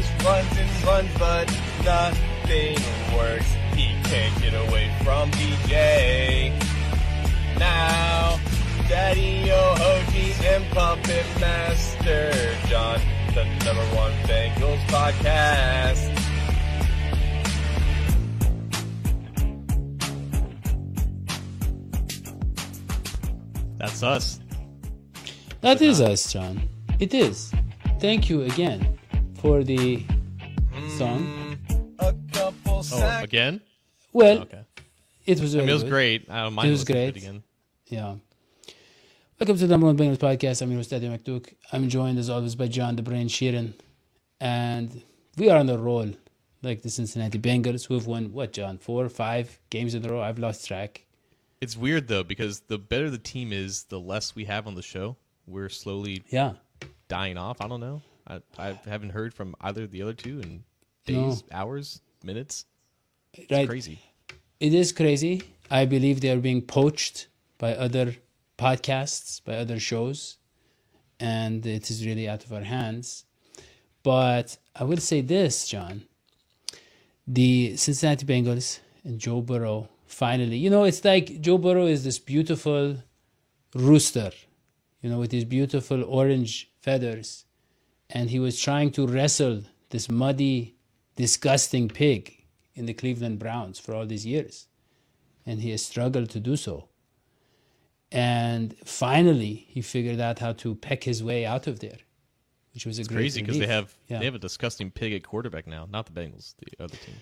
Just runs and runs, but nothing works. He can't get away from DJ. Now, Daddy O.O.G. and Puppet Master John, the number one Bengals podcast. That's us. That is us, John. It is. Thank you again for the mm. song. A couple Oh, again? Well, Okay. it was I mean, it was good. great. I don't mind It was listening to great. again. Yeah. Welcome to the number one Bengals podcast. I'm your host, Eddie McDuke. I'm joined as always by John the Brain Sheeran. And we are on the roll, like the Cincinnati Bengals, who have won, what, John, four or five games in a row? I've lost track. It's weird though because the better the team is, the less we have on the show. We're slowly Yeah. dying off. I don't know. I, I haven't heard from either of the other two in days, No. hours, minutes. It's right. crazy. It is crazy. I believe they are being poached by other podcasts, by other shows, and it is really out of our hands. But I will say this, John. The Cincinnati Bengals and Joe Burrow finally, you know, it's like Joe Burrow is this beautiful rooster, you know, with his beautiful orange feathers, and he was trying to wrestle this muddy, disgusting pig in the Cleveland Browns for all these years. And he has struggled to do so. And finally, he figured out how to peck his way out of there, which was a It's great crazy because they have Yeah. they have a disgusting pig at quarterback now. Not the Bengals, the other team.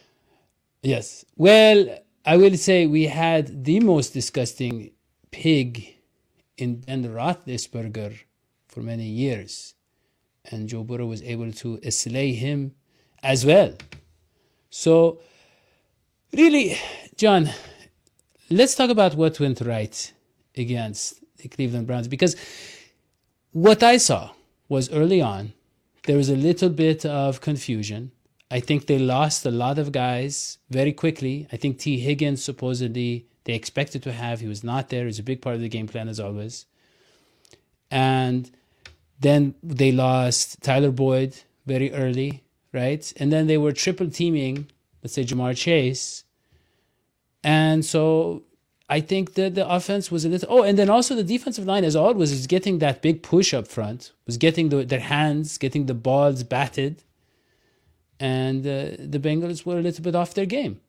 Yes. Well, I will say we had the most disgusting pig in Ben Roethlisberger for many years, and Joe Burrow was able to slay him as well. So, really, John, let's talk about what went right against the Cleveland Browns because what I saw was early on there was a little bit of confusion. I think they lost a lot of guys very quickly. I think Tee Higgins supposedly they expected to have. He was not there. It was a big part of the game plan as always. And then they lost Tyler Boyd very early, right? And then they were triple teaming, let's say Ja'Marr Chase. And so I think that the offense was a little. Oh, and then also the defensive line, as always, is getting that big push up front, was getting the, their hands, getting the balls batted, and uh, the Bengals were a little bit off their game.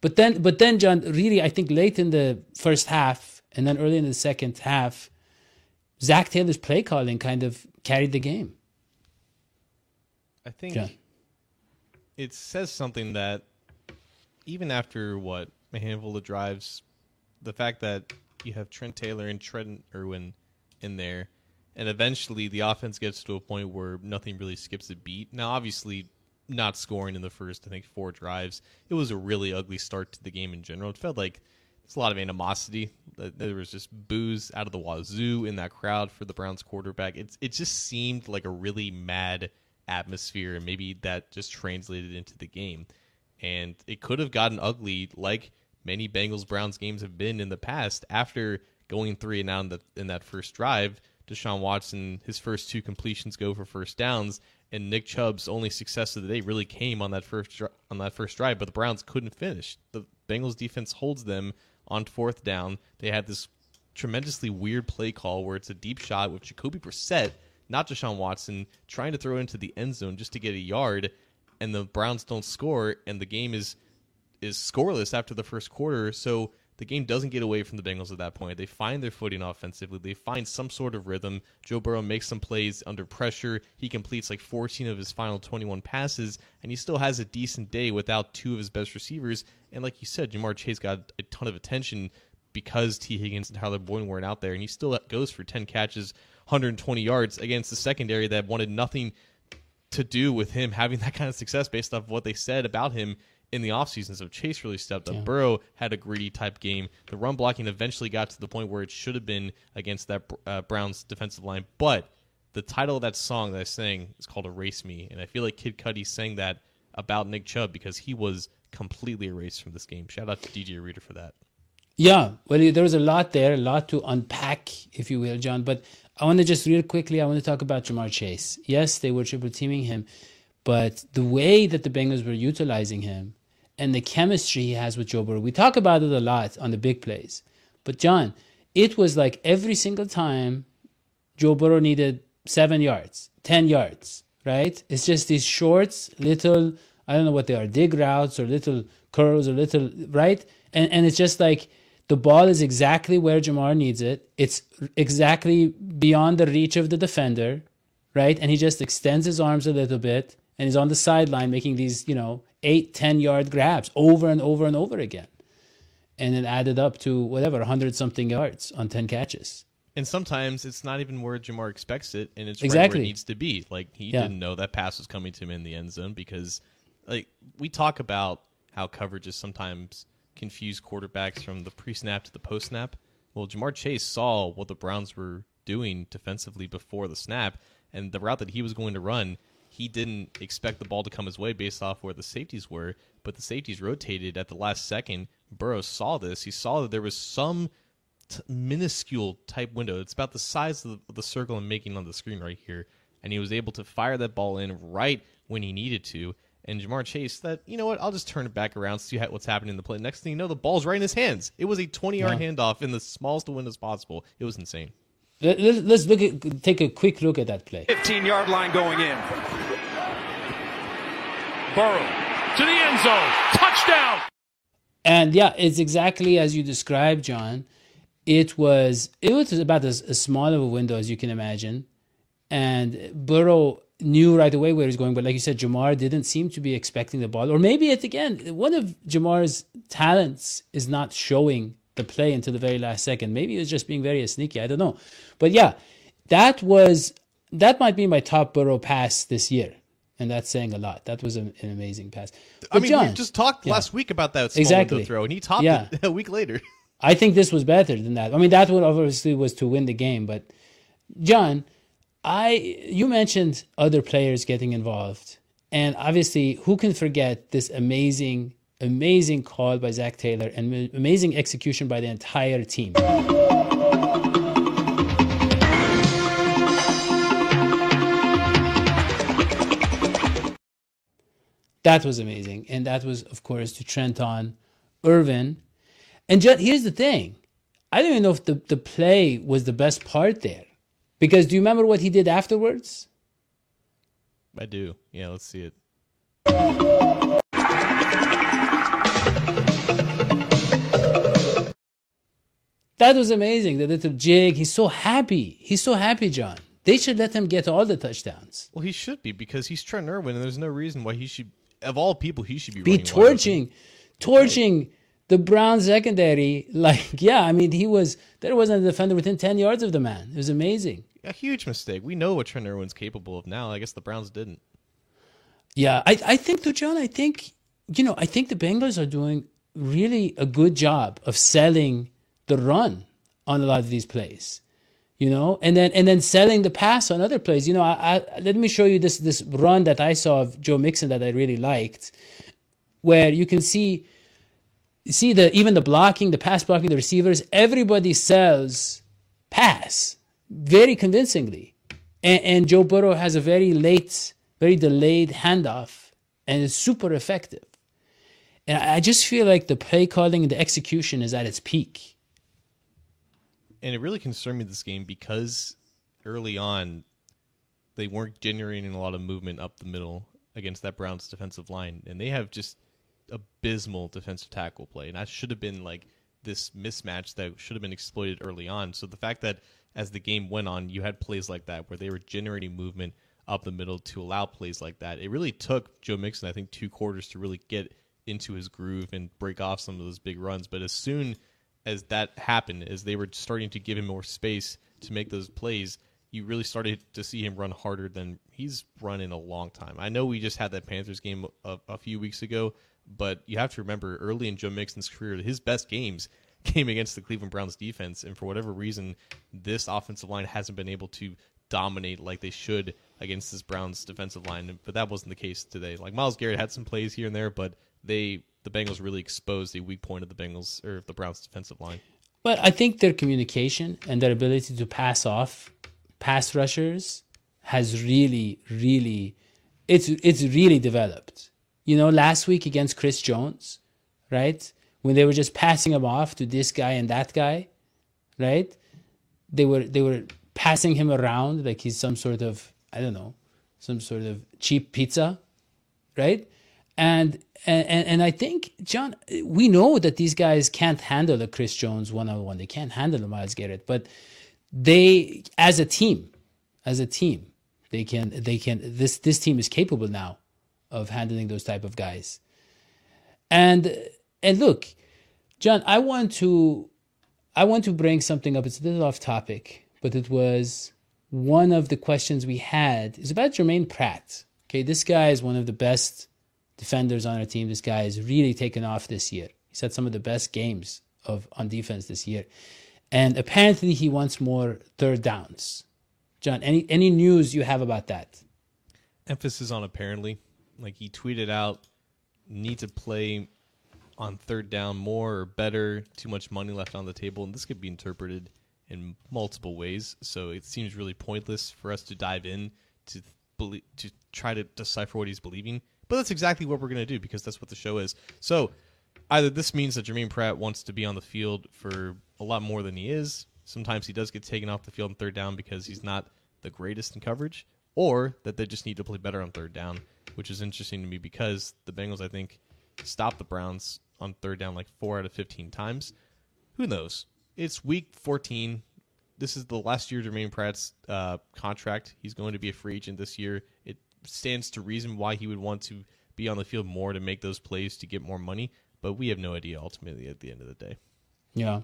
But then, but then, John, really, I think late in the first half and then early in the second half, Zac Taylor's play calling kind of carried the game. I think John. it says something that even after what a handful of drives, the fact that you have Trent Taylor and Trent Irwin in there, and eventually the offense gets to a point where nothing really skips a beat. Now, obviously, not scoring in the first, I think, four drives, it was a really ugly start to the game in general. It felt like it's a lot of animosity. There was just booze out of the wazoo in that crowd for the Browns quarterback. It's it just seemed like a really mad atmosphere, and maybe that just translated into the game. And it could have gotten ugly, like many Bengals Browns games have been in the past. After going three and out in, the, in that first drive, Deshaun Watson, his first two completions go for first downs, and Nick Chubb's only success of the day really came on that first on that first drive. But the Browns couldn't finish. The Bengals defense holds them on fourth down. They had this tremendously weird play call where it's a deep shot with Jacoby Brissett, not Deshaun Watson, trying to throw into the end zone just to get a yard, and the Browns don't score, and the game is is scoreless after the first quarter. So the game doesn't get away from the Bengals at that point. They find their footing offensively. They find some sort of rhythm. Joe Burrow makes some plays under pressure. He completes like 14 of his final 21 passes, and he still has a decent day without two of his best receivers. And like you said, Ja'Marr Chase got a ton of attention because Tee Higgins and Tyler Boyd weren't out there, and he still goes for 10 catches, 120 yards against the secondary that wanted nothing to do with him having that kind of success based off what they said about him in the offseason. So Chase really stepped up. Yeah. Burrow had a greedy type game. The run blocking eventually got to the point where it should have been against that uh, Browns defensive line. But the title of that song that I sang is called Erase Me. And I feel like Kid Cudi sang that about Nick Chubb because he was completely erased from this game. Shout out to DJ Reader for that. Yeah, well, there was a lot there, a lot to unpack, if you will, John. But I want to just real quickly, I want to talk about Ja'Marr Chase. Yes, they were triple teaming him, but the way that the Bengals were utilizing him and the chemistry he has with Joe Burrow, we talk about it a lot on the big plays. But John, it was like every single time Joe Burrow needed seven yards, ten yards, right? It's just these shorts, little, I don't know what they are, dig routes or little curls or little, right? And and it's just like the ball is exactly where Ja'Marr needs it. It's exactly beyond the reach of the defender, right? And he just extends his arms a little bit and he's on the sideline making these, you know, eight, ten yard grabs over and over and over again. And it added up to whatever, 100 something yards on 10 catches. And sometimes it's not even where Ja'Marr expects it, and it's right where it needs to be. Like he Yeah. didn't know that pass was coming to him in the end zone because, like we talk about how coverages sometimes confuse quarterbacks from the pre-snap to the post-snap. Well, Ja'Marr Chase saw what the Browns were doing defensively before the snap, and the route that he was going to run, he didn't expect the ball to come his way based off where the safeties were. But the safeties rotated at the last second. Burrow saw this. He saw that there was some t- minuscule type window. It's about the size of the, the circle I'm making on the screen right here, and he was able to fire that ball in right when he needed to. And Ja'Marr Chase, that you know what, I'll just turn it back around, see what's happening in the play. Next thing you know, the ball's right in his hands. It was a 20 yard Yeah. handoff in the smallest of windows possible. It was insane. Let, let, let's look at, take a quick look at that play. 15 yard line going in. Burrow to the end zone. Touchdown. And yeah, it's exactly as you described, John. It was it was about as, as small of a window as you can imagine, and Burrow knew right away where he was going. But like you said, Ja'Marr didn't seem to be expecting the ball, or maybe it's again one of Ja'Marr's talents is not showing the play until the very last second. Maybe he was just being very sneaky. I don't know, but yeah, that was that might be my top Burrow pass this year, and that's saying a lot. That was an, an amazing pass. I mean, John, we just talked Yeah. last week about that small Exactly. throw, and he topped Yeah. it a week later. I think this was better than that. I mean, that one obviously was to win the game, but John, I you mentioned other players getting involved, and obviously, who can forget this amazing, amazing call by Zac Taylor and amazing execution by the entire team. That was amazing, and that was, of course, to Trenton Irwin. And just, here's the thing I don't even know if the, the play was the best part there. Because do you remember what he did afterwards? I do. Yeah, let's see it. That was amazing. The little jig. He's so happy. He's so happy, John. They should let him get all the touchdowns. Well, he should be because he's Trent Irwin, and there's no reason why he should. Of all people, he should be Be running wide open. torching, torching the Brown secondary. Like, yeah, I mean, he was, there wasn't a defender within 10 yards of the man. It was amazing. A huge mistake. We know what Trent Irwin's capable of now. I guess the Browns didn't. Yeah, I, I think though, John, I think you know, I think the Bengals are doing really a good job of selling the run on a lot of these plays. You know, and then and then selling the pass on other plays. You know, I, I let me show you this this run that I saw of Joe Mixon that I really liked, where you can see see the even the blocking, the pass blocking, the receivers, everybody sells pass very convincingly. And, and Joe Burrow has a very late, very delayed handoff, and it's super effective. And I I just feel like the play calling and the execution is at its peak. And it really concerned me this game because early on they weren't generating a lot of movement up the middle against that Browns defensive line, and they have just abysmal defensive tackle play, and that should have been like this mismatch that should have been exploited early on. So the fact that as the game went on, you had plays like that where they were generating movement up the middle to allow plays like that. It really took Joe Mixon, I think, two quarters to really get into his groove and break off some of those big runs. But as soon as that happened, as they were starting to give him more space to make those plays, you really started to see him run harder than he's run in a long time. I know we just had that Panthers game a, a few weeks ago, but you have to remember early in Joe Mixon's career, his best games came against the Cleveland Browns defense, and for whatever reason, this offensive line hasn't been able to dominate like they should against this Browns defensive line. But that wasn't the case today. Like Myles Garrett had some plays here and there, but they the Bengals really exposed the weak point of the Bengals or the Browns defensive line. But I think their communication and their ability to pass off pass rushers has really, really, it's it's really developed. You know, last week against Chris Jones, right? When they were just passing him off to this guy and that guy, right? They were they were passing him around like he's some sort of I don't know, some sort of cheap pizza, right? And and and I think John, we know that these guys can't handle a Chris Jones one on one. They can't handle a Myles Garrett, but they, as a team, as a team, they can they can. This this team is capable now of handling those type of guys. And and look, John, I want to I want to bring something up. It's a little off topic, but it was one of the questions we had is about Germaine Pratt. Okay, this guy is one of the best defenders on our team. This guy is really taken off this year. He's had some of the best games of on defense this year. And apparently he wants more third downs. John, any any news you have about that? Emphasis on apparently. Like he tweeted out need to play on third down more or better, too much money left on the table, and this could be interpreted in multiple ways. So it seems really pointless for us to dive in to believe, to try to decipher what he's believing. But that's exactly what we're going to do because that's what the show is. So either this means that Germaine Pratt wants to be on the field for a lot more than he is. Sometimes he does get taken off the field on third down because he's not the greatest in coverage, or that they just need to play better on third down, which is interesting to me because the Bengals, I think, stopped the Browns on third down like four out of 15 times. Who knows? It's week 14. This is the last year Germaine Pratt's uh, contract. He's going to be a free agent this year. It stands to reason why he would want to be on the field more to make those plays to get more money, but we have no idea ultimately at the end of the day. Yeah.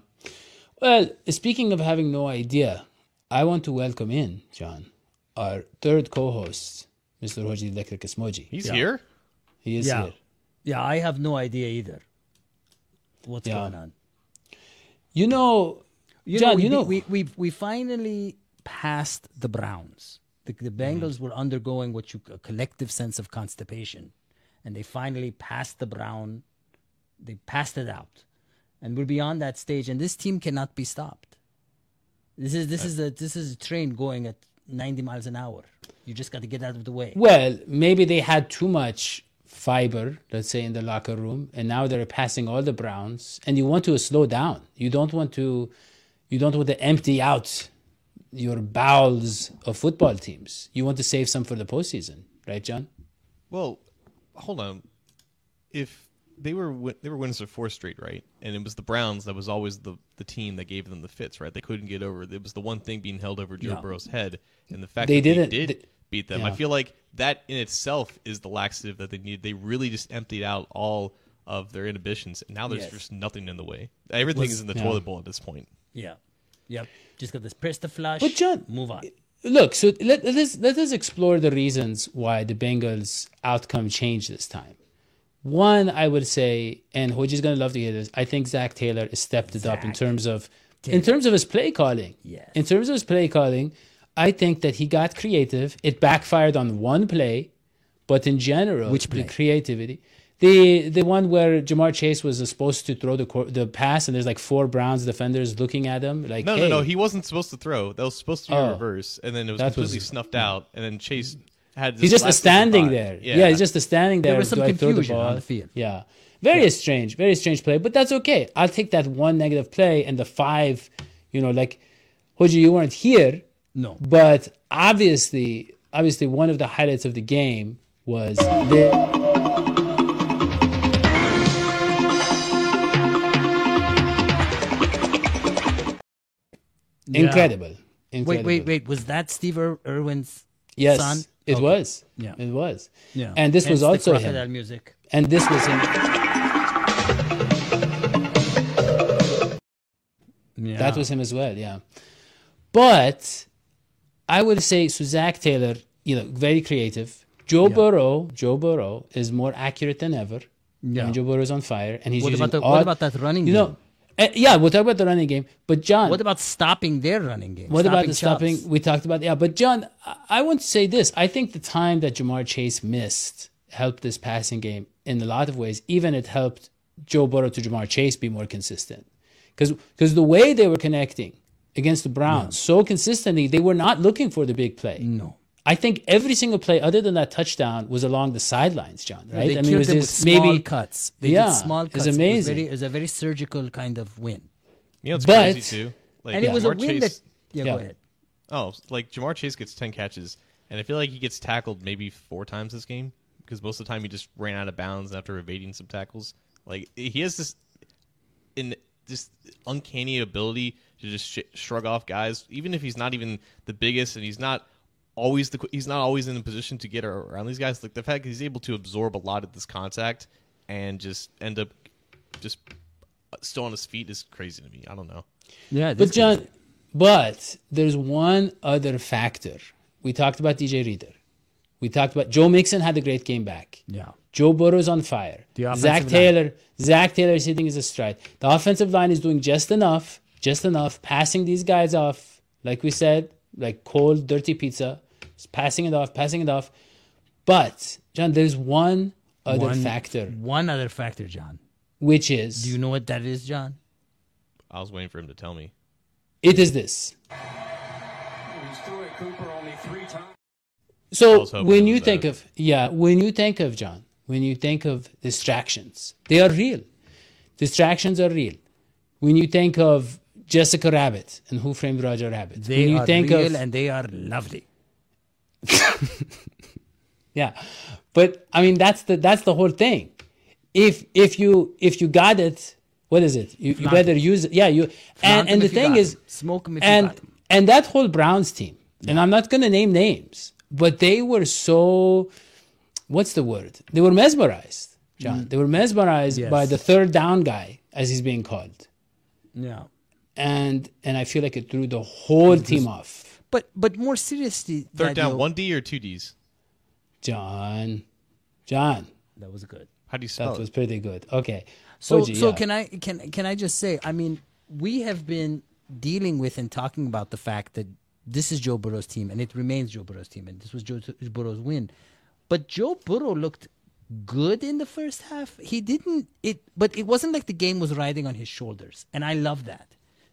Well, speaking of having no idea, I want to welcome in, John, our third co-host, Mr. Hoji Electric Esmoji. He's here? He is Yeah. here. Yeah, I have no idea either. What's Yeah. going on? You know, You John, know, we, you know, we we we finally passed the Browns. The, the mm-hmm. Bengals were undergoing what you a collective sense of constipation, and they finally passed the Brown. They passed it out, and we're beyond that stage. And this team cannot be stopped. This is this is a this is a train going at ninety miles an hour. You just got to get out of the way. well, maybe they had too much fiber, let's say, in the locker room, and now they're passing all the Browns, and you want to slow down. You don't want to, you don't want to empty out your bowels of football teams. You want to save some for the postseason, right, John? Well, hold on. If they were they were winners of four straight, right? And it was the Browns that was always the the team that gave them the fits, right? They couldn't get over. It was the one thing being held over Joe Yeah. Burrow's head, and the fact They that didn't- they did they- beat them. I feel like that in itself is the laxative that they need. They really just emptied out all of their inhibitions, and now there's Yes. just nothing in the way. Everything Was- is in the Yeah. toilet bowl at this point. Yeah, yep. Just got this press the flash. But John, move on. Look, so let, let us let us explore the reasons why the Bengals' outcome changed this time. One, I would say, and Hoji's gonna love to hear this. I think Zac Taylor stepped it up in terms of in terms of his play calling. Yes. In terms of his play calling, I think that he got creative. It backfired on one play, but in general, Which play? the creativity. The the one where Ja'Marr Chase was supposed to throw the cor- the pass, and there's like four Browns defenders looking at him. Like, No, hey, no, no. He wasn't supposed to throw. That was supposed to be a Oh. reverse, and then it was That completely was- snuffed out. And then Chase had. He's just a standing thought. there. Yeah. he's just a standing there. There was some Do I throw the confusion on the field. Yeah. Very strange, very strange play, but that's okay. I'll take that one negative play and the five, you know, like Hoji, you weren't here, No. but obviously, obviously one of the highlights of the game was the, incredible. Wait, incredible. wait, wait. Was that Steve Ir- Irwin's Yes, son? it Okay. was. Yeah. It was. Yeah. And this Hence was also him. music. And this was him. Yeah. That was him as well, yeah. But I would say so. Zac Taylor, you know, very creative. Joe Burrow, Joe Burrow is more accurate than ever. Yeah. Mean, Joe Burrow is on fire, and he's What using about the- all, what about that running You game? know, uh, yeah, we'll talk about the running game. But John, What about stopping their running game? what about the Chubb's? stopping? We talked about yeah, but John, I- I want to say this. I think the time that Ja'Marr Chase missed helped this passing game in a lot of ways. Even it helped Joe Burrow to Ja'Marr Chase be more consistent because because the way they were connecting against the Browns so consistently, they were not looking for the big play. No. I think every single play other than that touchdown was along the sidelines, John. Right? They I mean, it was them with this small maybe cuts. They Yeah, did small it was amazing. It was, very, it was a very surgical kind of win. You know, it's But- crazy too. Like, And it was a win Chase, that. Yeah, Yeah. go ahead. Oh, like Ja'Marr Chase gets ten catches, and I feel like he gets tackled maybe four times this game because most of the time he just ran out of bounds after evading some tackles. Like he has this, in this uncanny ability to just sh- shrug off guys, even if he's not even the biggest and he's not always the he's not always in a position to get around these guys. Like the fact that he's able to absorb a lot of this contact and just end up just still on his feet is crazy to me. I don't know. Yeah, But John, but there's one other factor. We talked about DJ Reader. We talked about Joe Mixon had a great game back. Yeah. Joe Burrow's on fire. The offensive Zac line. Taylor, Zac Taylor is hitting his stride. The offensive line is doing just enough, just enough, passing these guys off, like we said, like cold, dirty pizza, Just passing it off, passing it off. But John, there's one other One- factor, One other factor, John. which is Do you know what that is, John? I was waiting for him to tell me. it is this. He's threw it Cooper only three times. I So when you think that. of yeah, when you think of John, when you think of distractions, they are real. Distractions are real. When you think of Jessica Rabbit and Who Framed Roger Rabbit, They when you are think real of and they are lovely. yeah, but I mean that's the that's the whole thing. If if you if you got it, what is it? You, you better use it. Yeah, you and and the thing is. Smoke 'em if you and and that whole Browns team, and I'm not gonna name names, but they were so what's the word? They were mesmerized, John. They were mesmerized Mm. Yes. by the third down guy, as he's being called, Yeah. And and I feel like it threw the whole team off. But but more seriously, Third down, Daddy-O- one D or two Ds? John, John, That was good. How do you spell that was pretty good. Okay, So OG, so yeah. can I can can I just say? I mean, we have been dealing with and talking about the fact that this is Joe Burrow's team and it remains Joe Burrow's team and this was Joe Burrow's win. But Joe Burrow looked good in the first half. He didn't it but it wasn't like the game was riding on his shoulders. And I love that.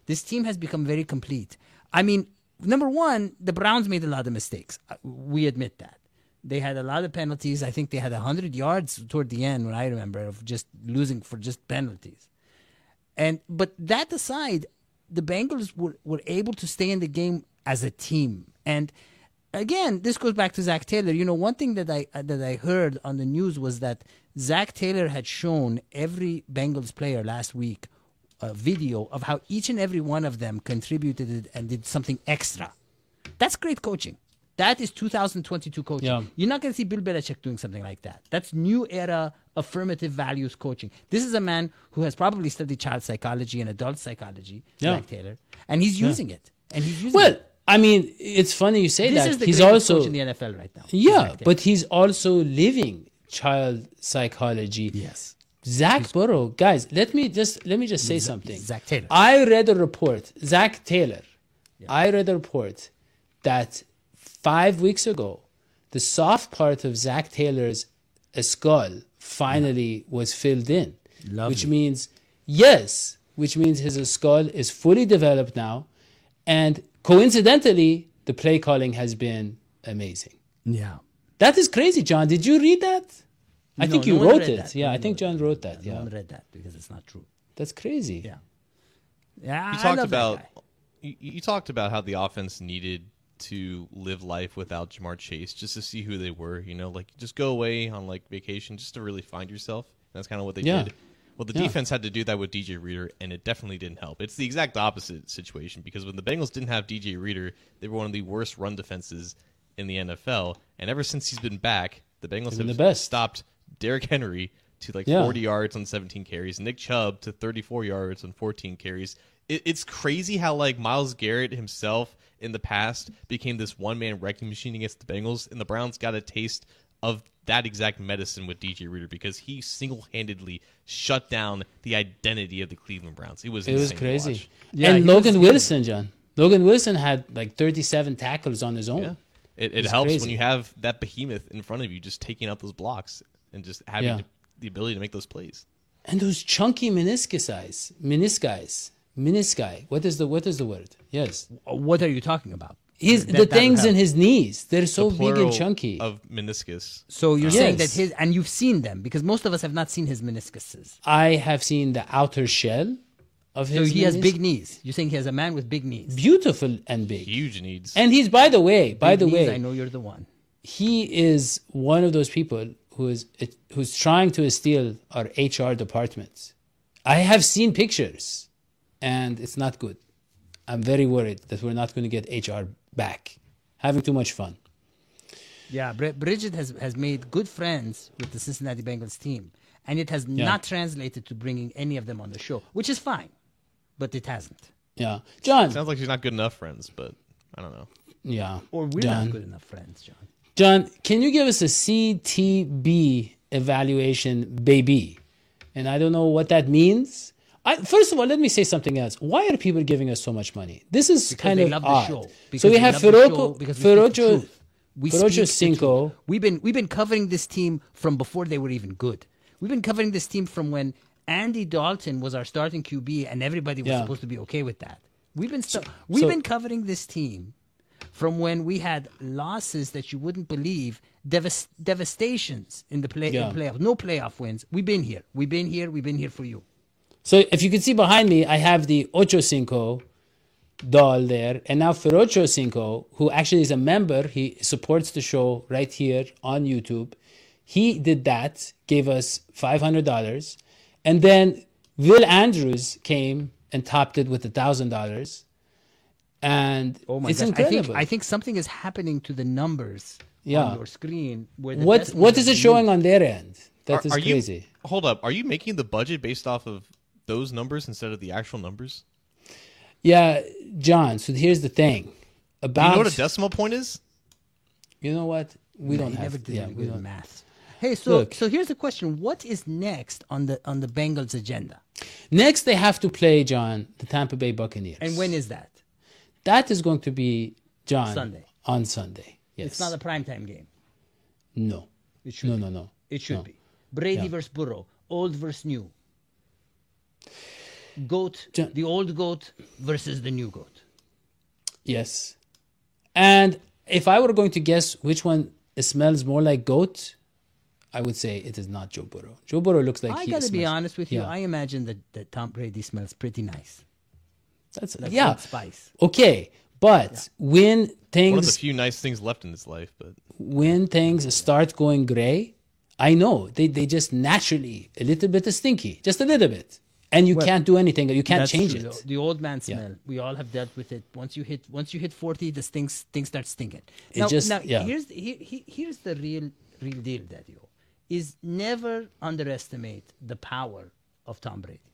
This team has become very complete. I mean, number 1, the Browns made a lot of mistakes. Uh, We admit that. They had a lot of penalties. I think they had 100 yards toward the end when I remember of just losing for just penalties. And but that aside, the Bengals were, were able to stay in the game as a team. And again, this goes back to Zac Taylor. You know, one thing that I that I heard on the news was that Zac Taylor had shown every Bengals player last week a video of how each and every one of them contributed and did something extra. That's great coaching. That is 2022 coaching. Yeah. You're not going to see Bill Belichick doing something like that. That's new era affirmative values coaching. This is a man who has probably studied child psychology and adult psychology, Yeah. Zac Taylor, and he's using it. And he's using well, it. I mean, it's funny you say This that. is the he's also in the NFL right now. Yeah, but he's also living child psychology. yes, Zach Burrow, guys, let me just let me just say something. Zac Taylor. I read a report, Zac Taylor. I read a report that five weeks ago, the soft part of Zac Taylor's skull finally was filled in, which means yes, which means his skull is fully developed now, and coincidentally, the play calling has been amazing. yeah. That is crazy, John. Did you read that? I No, think no you one wrote it. that. Yeah, No I think John wrote that. No Yeah, one read that because it's not true. that's crazy. Yeah, yeah. You I talked love about you, you talked about how the offense needed to live life without Ja'Marr Chase just to see who they were. You know, like just go away on like vacation just to really find yourself. That's kind of what they Yeah. did. Well, the Yeah. defense had to do that with DJ Reader, and it definitely didn't help. It's the exact opposite situation because when the Bengals didn't have DJ Reader, they were one of the worst run defenses in the NFL. And ever since he's been back, the Bengals been have the best. stopped Derrick Henry to like Yeah. 40 yards on 17 carries, Nick Chubb to 34 yards on 14 carries. It, it's crazy how like Myles Garrett himself in the past became this one man wrecking machine against the Bengals, and the Browns got a taste of that exact medicine with DJ Reader because he single handedly shut down the identity of the Cleveland Browns. It was It was crazy. Yeah, and Logan. Wilson, John. Logan Wilson had like 37 tackles on his own. Yeah. It, it helps crazy. when you have that behemoth in front of you just taking out those blocks and just having Yeah. the, the ability to make those plays. And those chunky meniscus, eyes, menisci, menisci. What is the what is the word? Yes, What are you talking about? his That- the that things in his knees. They're so The big and chunky. Of meniscus. So you're saying that his and you've seen them because most of us have not seen his meniscuses. I have seen the outer shell of his. So his. he has big knees. You're saying he has a man with big knees. beautiful and big. Huge needs. And he's by the way, by Big the knees, way, I know you're the one. he is one of those people who is who's trying to steal our HR department. I have seen pictures, and it's not good. I'm very worried that we're not going to get HR back. Having too much fun. Yeah, Bri- Bridget has has made good friends with the Cincinnati Bengals team, and it has not translated to bringing any of them on the show, which is fine, but it hasn't. Yeah, John. Sounds like she's not good enough friends, but I don't know. Yeah, Or we're John. not good enough friends, John. John, can you give us a CTB evaluation, baby? And I don't know what that means. I, first of all, let me say something else. Why are people giving us so much money? This is Because kind of love odd. the show. Because so we have love the show, Feroco, Ferocho, we Ferocho Cinco. We've been we've been covering this team from before they were even good. We've been covering this team from when Andy Dalton was our starting QB, and everybody was Yeah. supposed to be okay with that. We've been stu- we've so- been covering this team from when we had losses that you wouldn't believe, devas- devastations in the play in Yeah. playoffs, no playoff wins. We've been here. We've been here. We've been here for you. So if you can see behind me, I have the Ocho Cinco doll there. And now Ferocho Cinco, who actually is a member, he supports the show right here on YouTube. He did that, gave us $500. And then Will Andrews came and topped it with $1,000. And Oh my it's gosh! I incredible. think I think something is happening to the numbers Yeah. on your screen. Where the what what is it showing on their end? That Are- is are you- crazy. hold up. Are you making the budget based off of those numbers instead of the actual numbers? Yeah, John. So here's the thing Do about you know what a decimal point is? you know what we No, don't have never did yeah, we don't. math. Hey, so Look. so here's the question: What is next on the on the Bengals agenda, Next, they have to play John the Tampa Bay Buccaneers. and when is that? That is going to be John Sunday. on Sunday? Yes. It's not a primetime game. no. It should No, be. no, no. It should No. be Brady Yeah. versus Burrow, old versus new. Goat, John- the old goat versus the new goat. Yes. And if I were going to guess which one smells more like goat, I would say it is not Joe Burrow. Joe Burrow looks like he. I gotta be honest with you. Yeah. I imagine that, that Tom Brady smells pretty nice. That's Like yeah. Spice. Okay, but when things One of the few nice things left in his life, but when things start going gray, I know they, they just naturally a little bit stinky, just a little bit, and you can't do anything. You can't change true, it. The old man smell. We all have dealt with it. Once you hit, once you hit forty, the things things start stinking. It now, just- now yeah. here's the, here, here- here's the real real deal, Daddy. Is never underestimate the power of Tom Brady.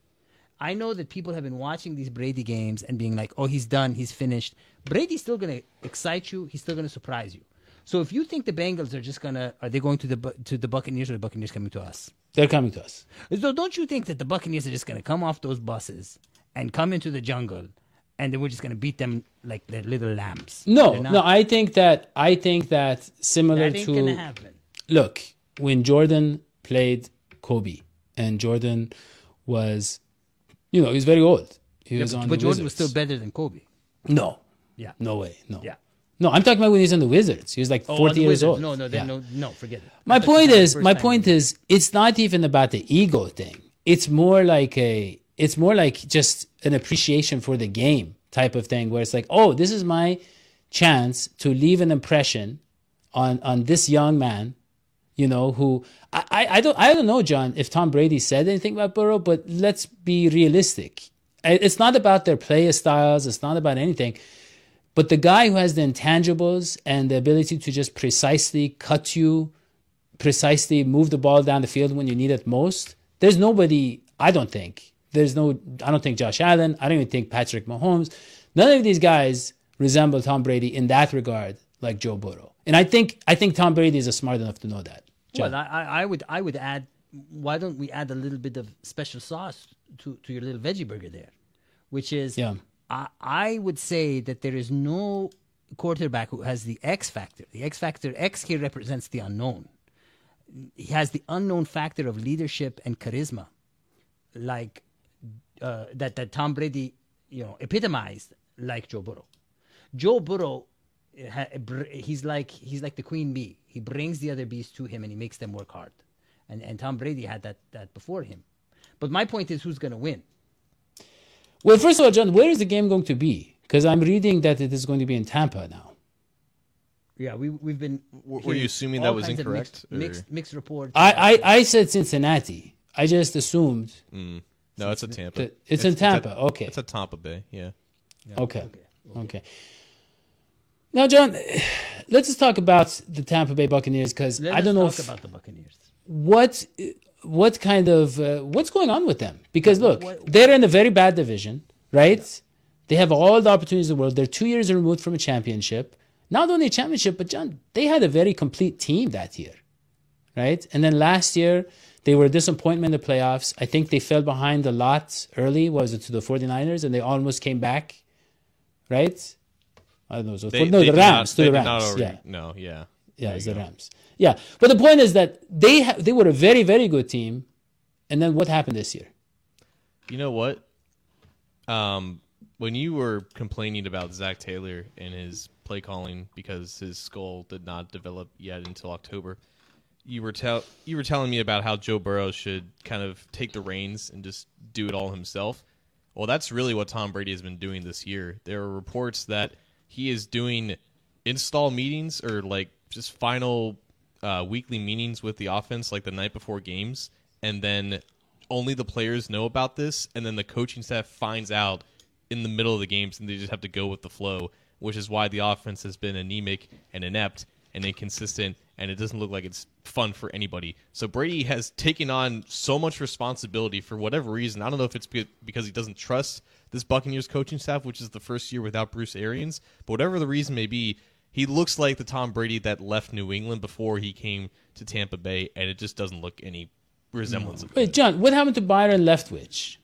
I know that people have been watching these Brady games and being like, "Oh, he's done, he's finished." Brady's still going to excite you. He's still going to surprise you. So if you think the Bengals are just gonna, are they going to the to the Buccaneers or the Buccaneers coming to us? They're coming to us. So don't you think that the Buccaneers are just going to come off those buses and come into the jungle, and then we're just going to beat them like they're little lambs? No, no. I think that I think that similar that to to happen. look when Jordan played Kobe and Jordan was, you know, he's very old. He was but on but Jordan was still better than Kobe. No, Yeah. no way, no. Yeah. No, I'm talking about when he was on the Wizards. He was like Oh, 40 on years Wizards. old. No, no, Yeah. no, no, forget it. My point is, my point is, it's not even about the ego thing. It's more like a, it's more like just an appreciation for the game type of thing, where it's like, oh, this is my chance to leave an impression on on this young man, you know, who I, I, I don't I don't know, John, if Tom Brady said anything about Burrow, but let's be realistic. It's not about their play styles. It's not about anything. But the guy who has the intangibles and the ability to just precisely cut you, precisely move the ball down the field when you need it most, there's nobody, I don't think. There's no, I don't think Josh Allen. I don't even think Patrick Mahomes. None of these guys resemble Tom Brady in that regard like Joe Burrow. And I think I think Tom Brady is smart enough to know that. John. Well, I, I would I would add. Why don't we add a little bit of special sauce to, to your little veggie burger there, which is Yeah. I I would say that there is no quarterback who has the X factor. The X factor X here represents the unknown. He has the unknown factor of leadership and charisma, like uh, that that Tom Brady you know epitomized like Joe Burrow. Joe Burrow, br- he's like he's like the queen bee. He brings the other bees to him and he makes them work hard. And and Tom Brady had that that before him. But my point is, who's going to win? Well, first of all, John, where is the game going to be? Because I'm reading that it is going to be in Tampa now. Yeah, we we've been. Were you assuming that was incorrect, Mixed, mixed, or- mixed reports. I, I, I said Cincinnati. I just assumed mm. No, it's a Tampa. that it's in Tampa. at- okay. It's a Tampa Bay. Yeah. Okay. Okay. Now, John, let's just talk about the Tampa Bay Buccaneers because I don't know talk if, about the Buccaneers. what what kind of uh, what's going on with them because look, What- they're in a very bad division, right? They have all the opportunities in the world. They're two years removed from a championship. Not only a championship, but John, they had a very complete team that year, right? And then last year, they were a disappointment in the playoffs. I think they fell behind a lot early. Was it to the 49ers? And they almost came back, right? I don't know. So They, no, they the Rams. Not, to the Rams. already- yeah. No. Yeah. Yeah, it's the go. Rams. Yeah, but the point is that they ha- they were a very very good team, and then what happened this year? You know what? Um, when you were complaining about Zac Taylor and his play calling because his skull did not develop yet until October, you were tell you were telling me about how Joe Burrow should kind of take the reins and just do it all himself. Well, that's really what Tom Brady has been doing this year. There are reports that he is doing install meetings or like just final uh, weekly meetings with the offense, like the night before games, and then only the players know about this, and then the coaching staff finds out in the middle of the games, and they just have to go with the flow, which is why the offense has been anemic and inept and inconsistent, and it doesn't look like it's fun for anybody. So Brady has taken on so much responsibility for whatever reason. I don't know if it's because he doesn't trust this Buccaneers coaching staff, which is the first year without Bruce Arians, but whatever the reason may be, he looks like the Tom Brady that left New England before he came to Tampa Bay, and it just doesn't look any resemblance of Wait. John, what happened to Byron Leftwich?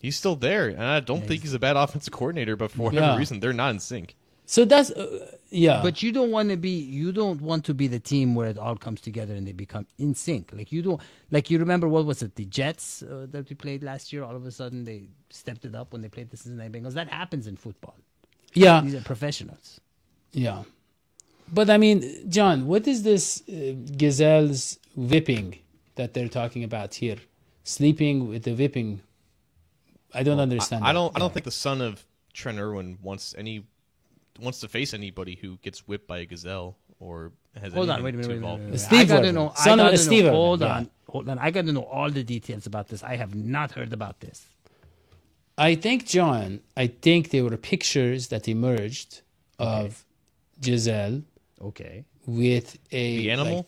He's still there, and I don't think he's a bad offensive coordinator, but for whatever Yeah. reason, they're not in sync. So that's uh, yeah. But you don't want to be you don't want to be the team where it all comes together and they become in sync. Like you don't like you remember what was it the Jets uh, that we played last year? All of a sudden they stepped it up when they played the Cincinnati Bengals. That happens in football. yeah, These are professionals. yeah. But I mean, John, what is this uh, gazelle's whipping that they're talking about here? Sleeping with the whipping. I don't understand. I that. don't. I don't think the son of Trent Irwin wants any wants to face anybody who gets whipped by a gazelle or has Hold on, anything wait a minute, to wait a involve. minute. Wait a minute. Steve I gotta Irwin, know. I son of gotta Steve know. Irwin, Hold yeah. on, hold on. I got to know all the details about this. I have not heard about this. I think, John, I think there were pictures that emerged of Gisele Okay, with a The animal? like,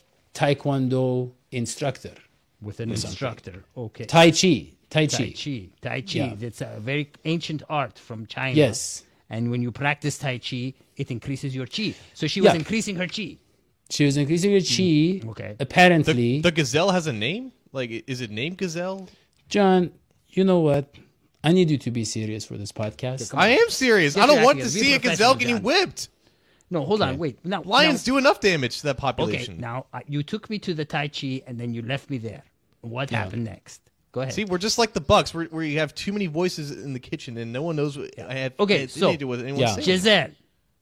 taekwondo instructor. with an instructor. Okay, Tai Chi. Tai Chi. Tai Chi. Tai Chi. Yeah. It's a very ancient art from China. Yes. And when you practice Tai Chi, it increases your chi. So she was Yeah. increasing her chi. She was increasing her chi. okay. Apparently, The, the gazelle has a name. Like, is it named Gazelle? John, you know what? I need you to be serious for this podcast. I am serious. Get I don't want to see a gazelle getting John. whipped. No, hold on. Wait. Now, Lions now, do enough damage to that population. Okay, now uh, you took me to the Tai Chi and then you left me there. What happened next? Go ahead. See, we're just like the Bucks, where, where you have too many voices in the kitchen and no one knows what I have. Okay, it's so- anything to do with anyone's Yeah. saying. Gisele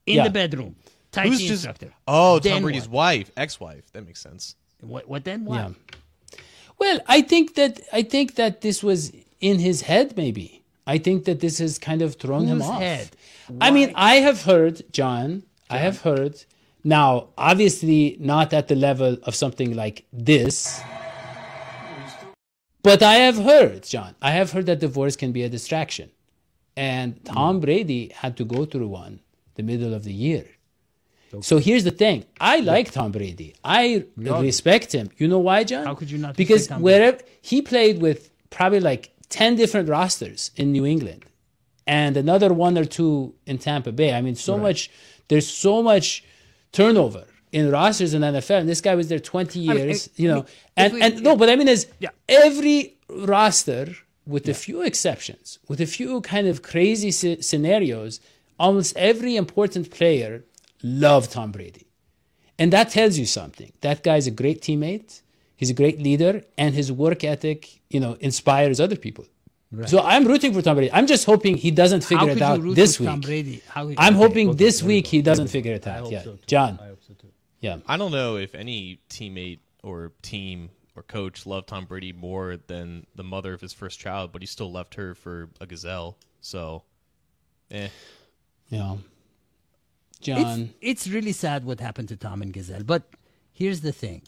in Yeah. the bedroom. Tai Who's Chi Gis- instructor. Oh, Then Tom Brady's what? wife, ex-wife. That makes sense. What, what then? What? Yeah. Well, I think that I think that this was in his head. Maybe I think that this has kind of thrown him Whose off. head? I mean, I have heard, John. I have heard. Now, obviously, not at the level of something like this. But I have heard, John. I have heard that divorce can be a distraction, and Tom hmm. Brady had to go through one the middle of the year. So here's the thing. I like Tom Brady. I respect him. You know why, John? How could you not Because respect Tom Brady? wherever he played with probably like 10 different rosters in New England. and another one or two in Tampa Bay. I mean, so much. There's so much turnover in rosters in NFL. And this guy was there 20 mean, years. if- you know, if and we- and no, but I mean, is Yeah. every roster, with a few exceptions, with a few kind of crazy sce- scenarios, almost every important player loved Tom Brady. And that tells you something. That guy's a great teammate. He's a great leader, and his work ethic, you know, inspires other people. So I'm rooting for Tom Brady. I'm just hoping he doesn't figure it out this week. Tom Brady? How, I'm hoping okay, this week he doesn't figure it I out. Yeah, so. John. I hope so too. Yeah. I don't know if any teammate or team or coach loved Tom Brady more than the mother of his first child, but he still left her for a gazelle. So, eh. Yeah. John. it's really sad what happened to Tom and Gisele. But here's the thing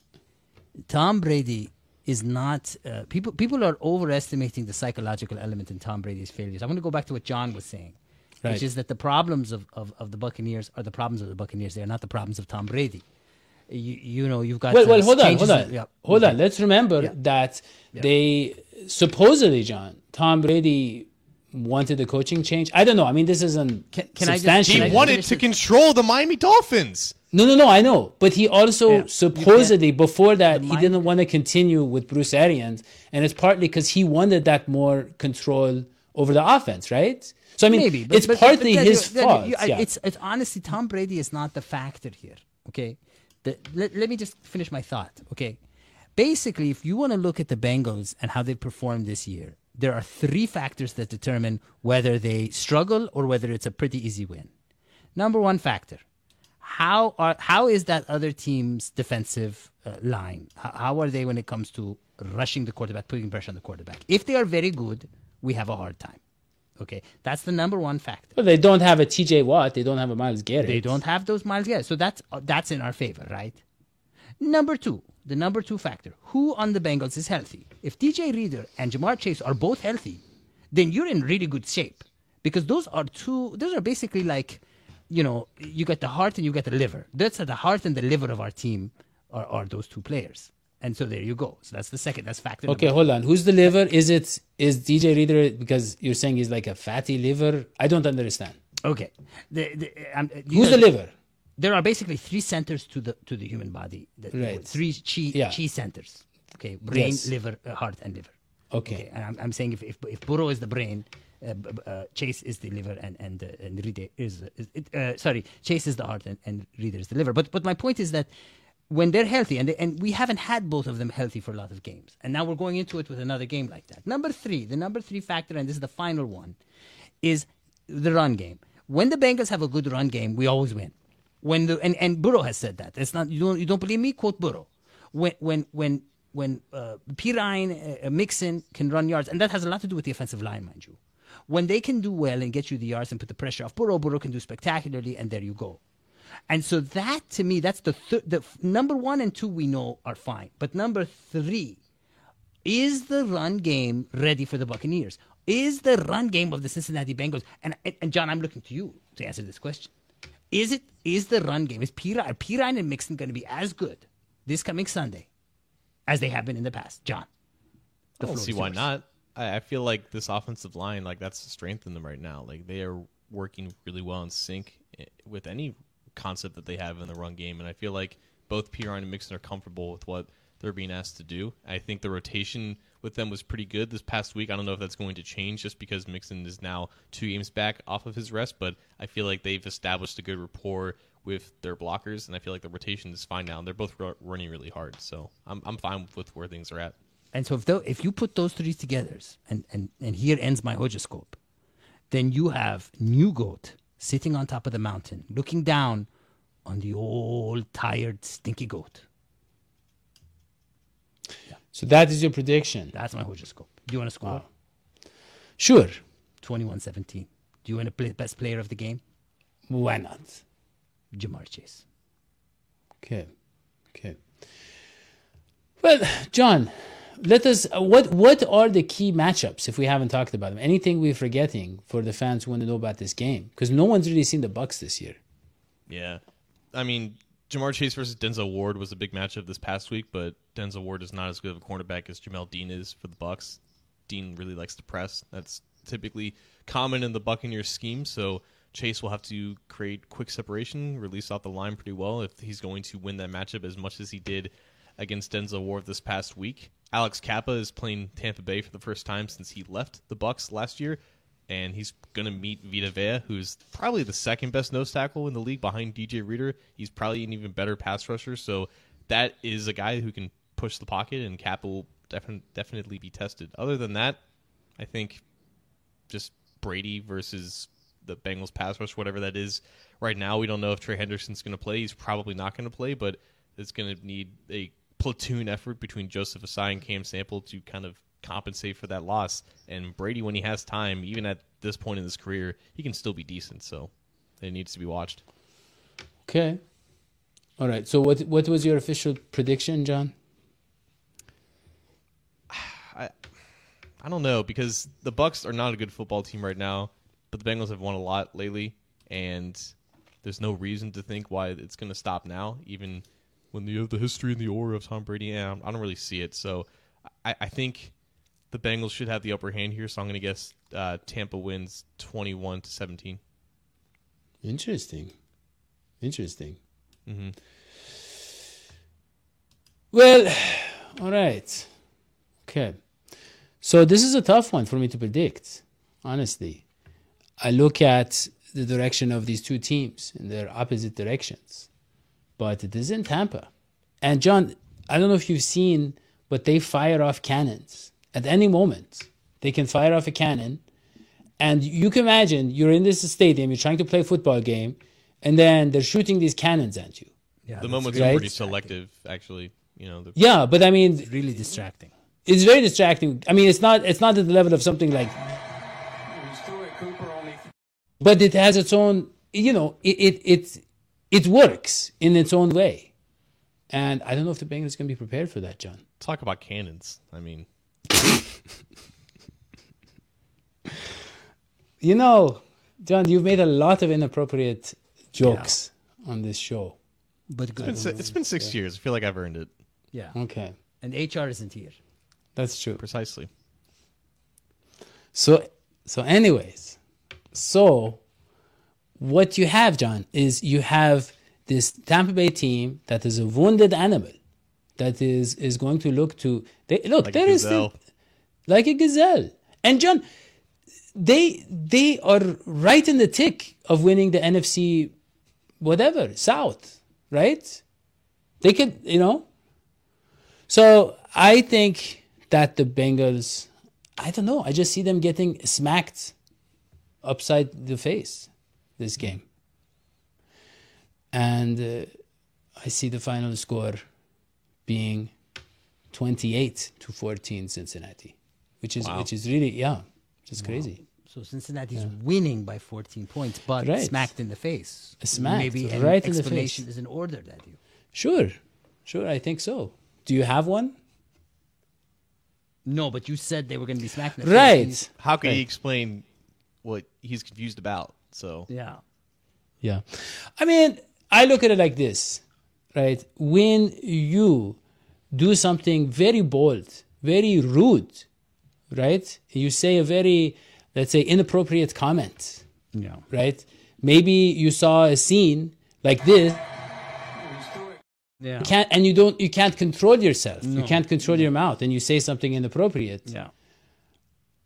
Tom Brady is not. Uh, people, people are overestimating the psychological element in Tom Brady's failures. I want to go back to what John was saying, Right. which is that the problems of, of, of the Buccaneers are the problems of the Buccaneers. They are not the problems of Tom Brady. You, you know, you've got. well, well, hold on, hold on, yeah. hold on. Let's remember Yeah. that they supposedly, John, Tom Brady wanted a coaching change. I don't know. I mean, this isn't Can- can I just- substantial. He Can I wanted to control the Miami Dolphins. No, no, no. I know, but he also Yeah, supposedly before that he didn't want to continue with Bruce Arians, and it's partly because he wanted that more control over the offense, right? So I mean, Maybe, but, it's but- but partly then his you- fault. you- I- yeah. It's it's honestly Tom Brady is not the factor here. Okay, the, let, let me just finish my thought. Okay, basically, if you want to look at the Bengals and how they performed this year, there are three factors that determine whether they struggle or whether it's a pretty easy win. Number one factor: how are how is that other team's defensive uh, line? How, how are they when it comes to rushing the quarterback, putting pressure on the quarterback? If they are very good, we have a hard time. Okay, that's the number one factor. Well, they don't have a T.J. Watt. They don't have a Myles Garrett. They don't have those miles yet, so that's uh, that's in our favor, right? Number two, the number two factor: who on the Bengals is healthy? If DJ Reader and Ja'Marr Chase are both healthy, then you're in really good shape because those are two. Those are basically like, you know, you got the heart and you got the liver. That's the heart and the liver of our team are, are those two players. And so there you go. So that's the second. That's factor. Okay, hold on. Who's the liver? Is it is DJ Reader because you're saying he's like a fatty liver? I don't understand. Okay. The, the, um, Who's know, the liver? there are basically three centers to the to the human body. The- Right. Three chi Yeah. chi centers. Okay, brain, Yes. liver, uh, heart, and liver. Okay. and I'm, I'm saying if, if if Burrow is the brain, uh, uh, Chase is the liver, and and uh, and Reader is, is it, uh, sorry, Chase is the heart, and, and Reader is the liver. But but my point is that when they're healthy, and they, and we haven't had both of them healthy for a lot of games, and now we're going into it with another game like that. Number three, the number three factor, and this is the final one, is the run game. When the Bengals have a good run game, we always win. When the and, and Burrow has said that. It's not you don't you don't believe me? Quote Burrow. When when when when uh, Perine, uh, Mixon can run yards, and that has a lot to do with the offensive line, mind you. When they can do well and get you the yards and put the pressure off Burrow, Burrow can do spectacularly, and there you go. And so that to me, that's the thir- the f- number one and two we know are fine, but number three is the run game ready for the Buccaneers? Is the run game of the Cincinnati Bengals? And and, and John, I'm looking to you to answer this question. Is it is the run game is Perine, are Perine and Mixon going to be as good this coming Sunday as they have been in the past? John, the I don't see why yours. not. I, I feel like this offensive line, like that's the strength in them right now. Like they are working really well in sync eh, with any concept that they have in the run game, and I feel like both Perine and Mixon are comfortable with what they're being asked to do. I think the rotation with them was pretty good this past week. I don't know if that's going to change just because Mixon is now two games back off of his rest, but I feel like they've established a good rapport with their blockers, and I feel like the rotation is fine now. And they're both ru- running really hard, so I'm I'm fine with where things are at. And so if if you put those three together, and, and, and here ends my hojoscope, then you have New Goat sitting on top of the mountain, looking down on the old, tired, stinky goat. So that is your prediction. That's my horoscope. Do you want to score? Sure. 21-17. Do you want to play best player of the game? Why not? Ja'Marr Chase. Okay. Okay. Well, John, let us. uh, What what are the key matchups if we haven't talked about them? Anything we're forgetting for the fans who want to know about this game? Because no one's really seen the Bucks this year. Yeah. I mean, Ja'Marr Chase versus Denzel Ward was a big matchup this past week, but Denzel Ward is not as good of a cornerback as Jamel Dean is for the Bucks. Dean really likes to press. That's typically common in the Buccaneers scheme. So Chase will have to create quick separation, release off the line pretty well if he's going to win that matchup as much as he did against Denzel Ward this past week. Alex Cappa is playing Tampa Bay for the first time since he left the Bucks last year, and he's going to meet Vita Vea, who's probably the second best nose tackle in the league behind DJ Reader. He's probably an even better pass rusher, so that is a guy who can push the pocket, and Cappa will defin- definitely be tested. Other than that, I think just Brady versus the Bengals pass rush, whatever that is. Right now, we don't know if Trey Hendrickson's going to play. He's probably not going to play, but it's going to need a platoon effort between Joseph Ossai and Cam Sample to kind of compensate for that loss. And Brady, when he has time, even at this point in his career, he can still be decent. So it needs to be watched. Okay. All right. So what what was your official prediction, John? I don't know because the Bucks are not a good football team right now, but the Bengals have won a lot lately, and there's no reason to think why it's going to stop now. Even when you have the history and the aura of Tom Brady, yeah, I don't really see it. So I, I think the Bengals should have the upper hand here. So I'm going to guess uh, Tampa wins 21 to 17. Interesting. Interesting. Mm-hmm. Well, all right. Okay. So this is a tough one for me to predict, honestly. I look at the direction of these two teams in their opposite directions. But it is in Tampa. And John, I don't know if you've seen, but they fire off cannons at any moment. They can fire off a cannon. And you can imagine you're in this stadium, you're trying to play a football game, and then they're shooting these cannons at you. Yeah, The that's moments right. are pretty selective, actually. You know, the, Yeah, but I mean, really distracting. it's very distracting. I mean, it's not it's not at the level of something like, but it has its own. You know, it it it, it works in its own way, and I don't know if the Bengals to be prepared for that, John. talk about cannons. I mean, You know, John, you've made a lot of inappropriate jokes on this show. But good. it's, it's been six years. I feel like I've earned it. yeah. Okay, And HR isn't here. that's true. Precisely. So, so, anyways, so what you have, John, is you have this Tampa Bay team that is a wounded animal that is is going to look to they look Like there is still like a gazelle. And John, they they are right in the tick of winning the NFC whatever South, right? They could, you know. So I think that the Bengals, I don't know. I just see them getting smacked upside the face this game, and uh, I see the final score being twenty-eight to fourteen Cincinnati, which is Wow. which is really yeah, which is crazy. So Cincinnati's winning by 14 points, but Right. smacked in the face. Smacked, Maybe an right in the explanation face. is in order that you. Sure, sure, I think so. Do you have one? No, but you said they were going to be smacked in the face. Right. How can he Right. explain what he's confused about? So Yeah. Yeah. I mean, I look at it like this, right? When you do something very bold, very rude, right? You say a very, let's say, inappropriate comment, Yeah. right? Maybe you saw a scene like this, Yeah. you can't, and you don't, you can't control yourself. You can't control your mouth, and you say something inappropriate. Yeah.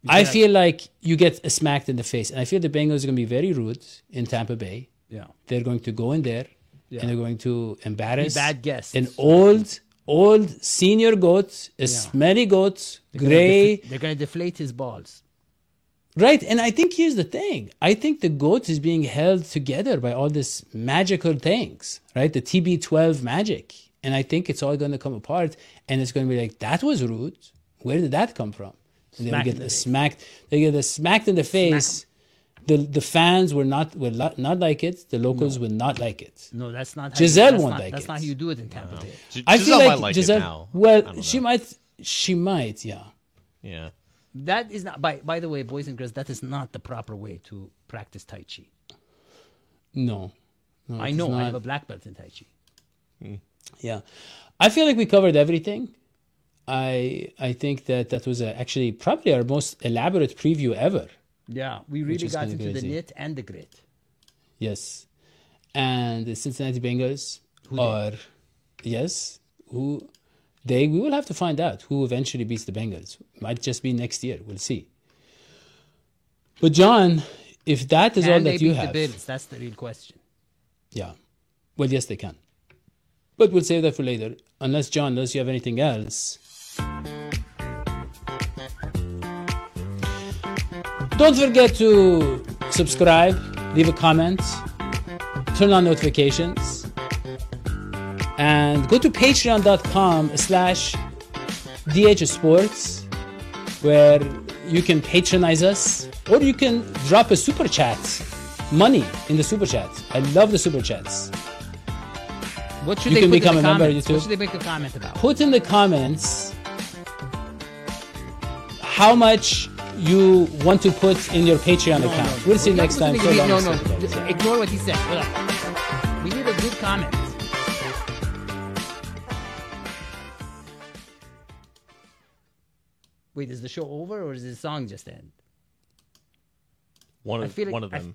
I feel like you get smacked in the face, and I feel the Bengals are going to be very rude in Tampa Bay. Yeah. They're going to go in there Yeah. and they're going to embarrass Be bad guests. an old, old senior goat, a smelly goat, They're gonna gray. they're going to deflate his balls. Right. And I think here's the thing I think the goat is being held together by all this magical things, right? The TB12 magic. And I think it's all going to come apart and it's going to be like, that was rude. Where did that come from? And they'll get in the smacked. They get smacked in the face. The, the fans were not will not, not like it. The locals will not like it. No, that's not. How Gisele you, that's won't not, like That's it. not how you do it in Tampa Bay. G- I Gisele feel might like, like Gisele. it now. Well, she might. She might. Yeah. Yeah. That is not. By by the way, boys and girls, that is not the proper way to practice Tai Chi. No. no I know. I have a black belt in Tai Chi. Hmm. Yeah, I feel like we covered everything. I I think that that was uh actually probably our most elaborate preview ever Yeah, we really got into the crazy. knit and the grit. Yes. And the Cincinnati Bengals are, yes, who they, we will have to find out who eventually beats the Bengals. Might just be next year. We'll see. But, John, if that is all Can they that you beat have. the Bills? That's the real question. Yeah. Well, yes, they can. But we'll save that for later. Unless, John, unless you have anything else. Don't forget to subscribe, leave a comment, turn on notifications, and go to patreon.com slash DH Sports, where you can patronize us, or you can drop a super chat, money in the super chat. I love the super chats. What should You they can become in a the member of comments? YouTube. What should they make a comment about? Put in the comments how much you want to put in your Patreon account. we'll see you next time. So long, no, no, no. Ignore what he said. Hold on. We need a good comment. Wait, is the show over or is the song just end? One I of feel like one of I- them.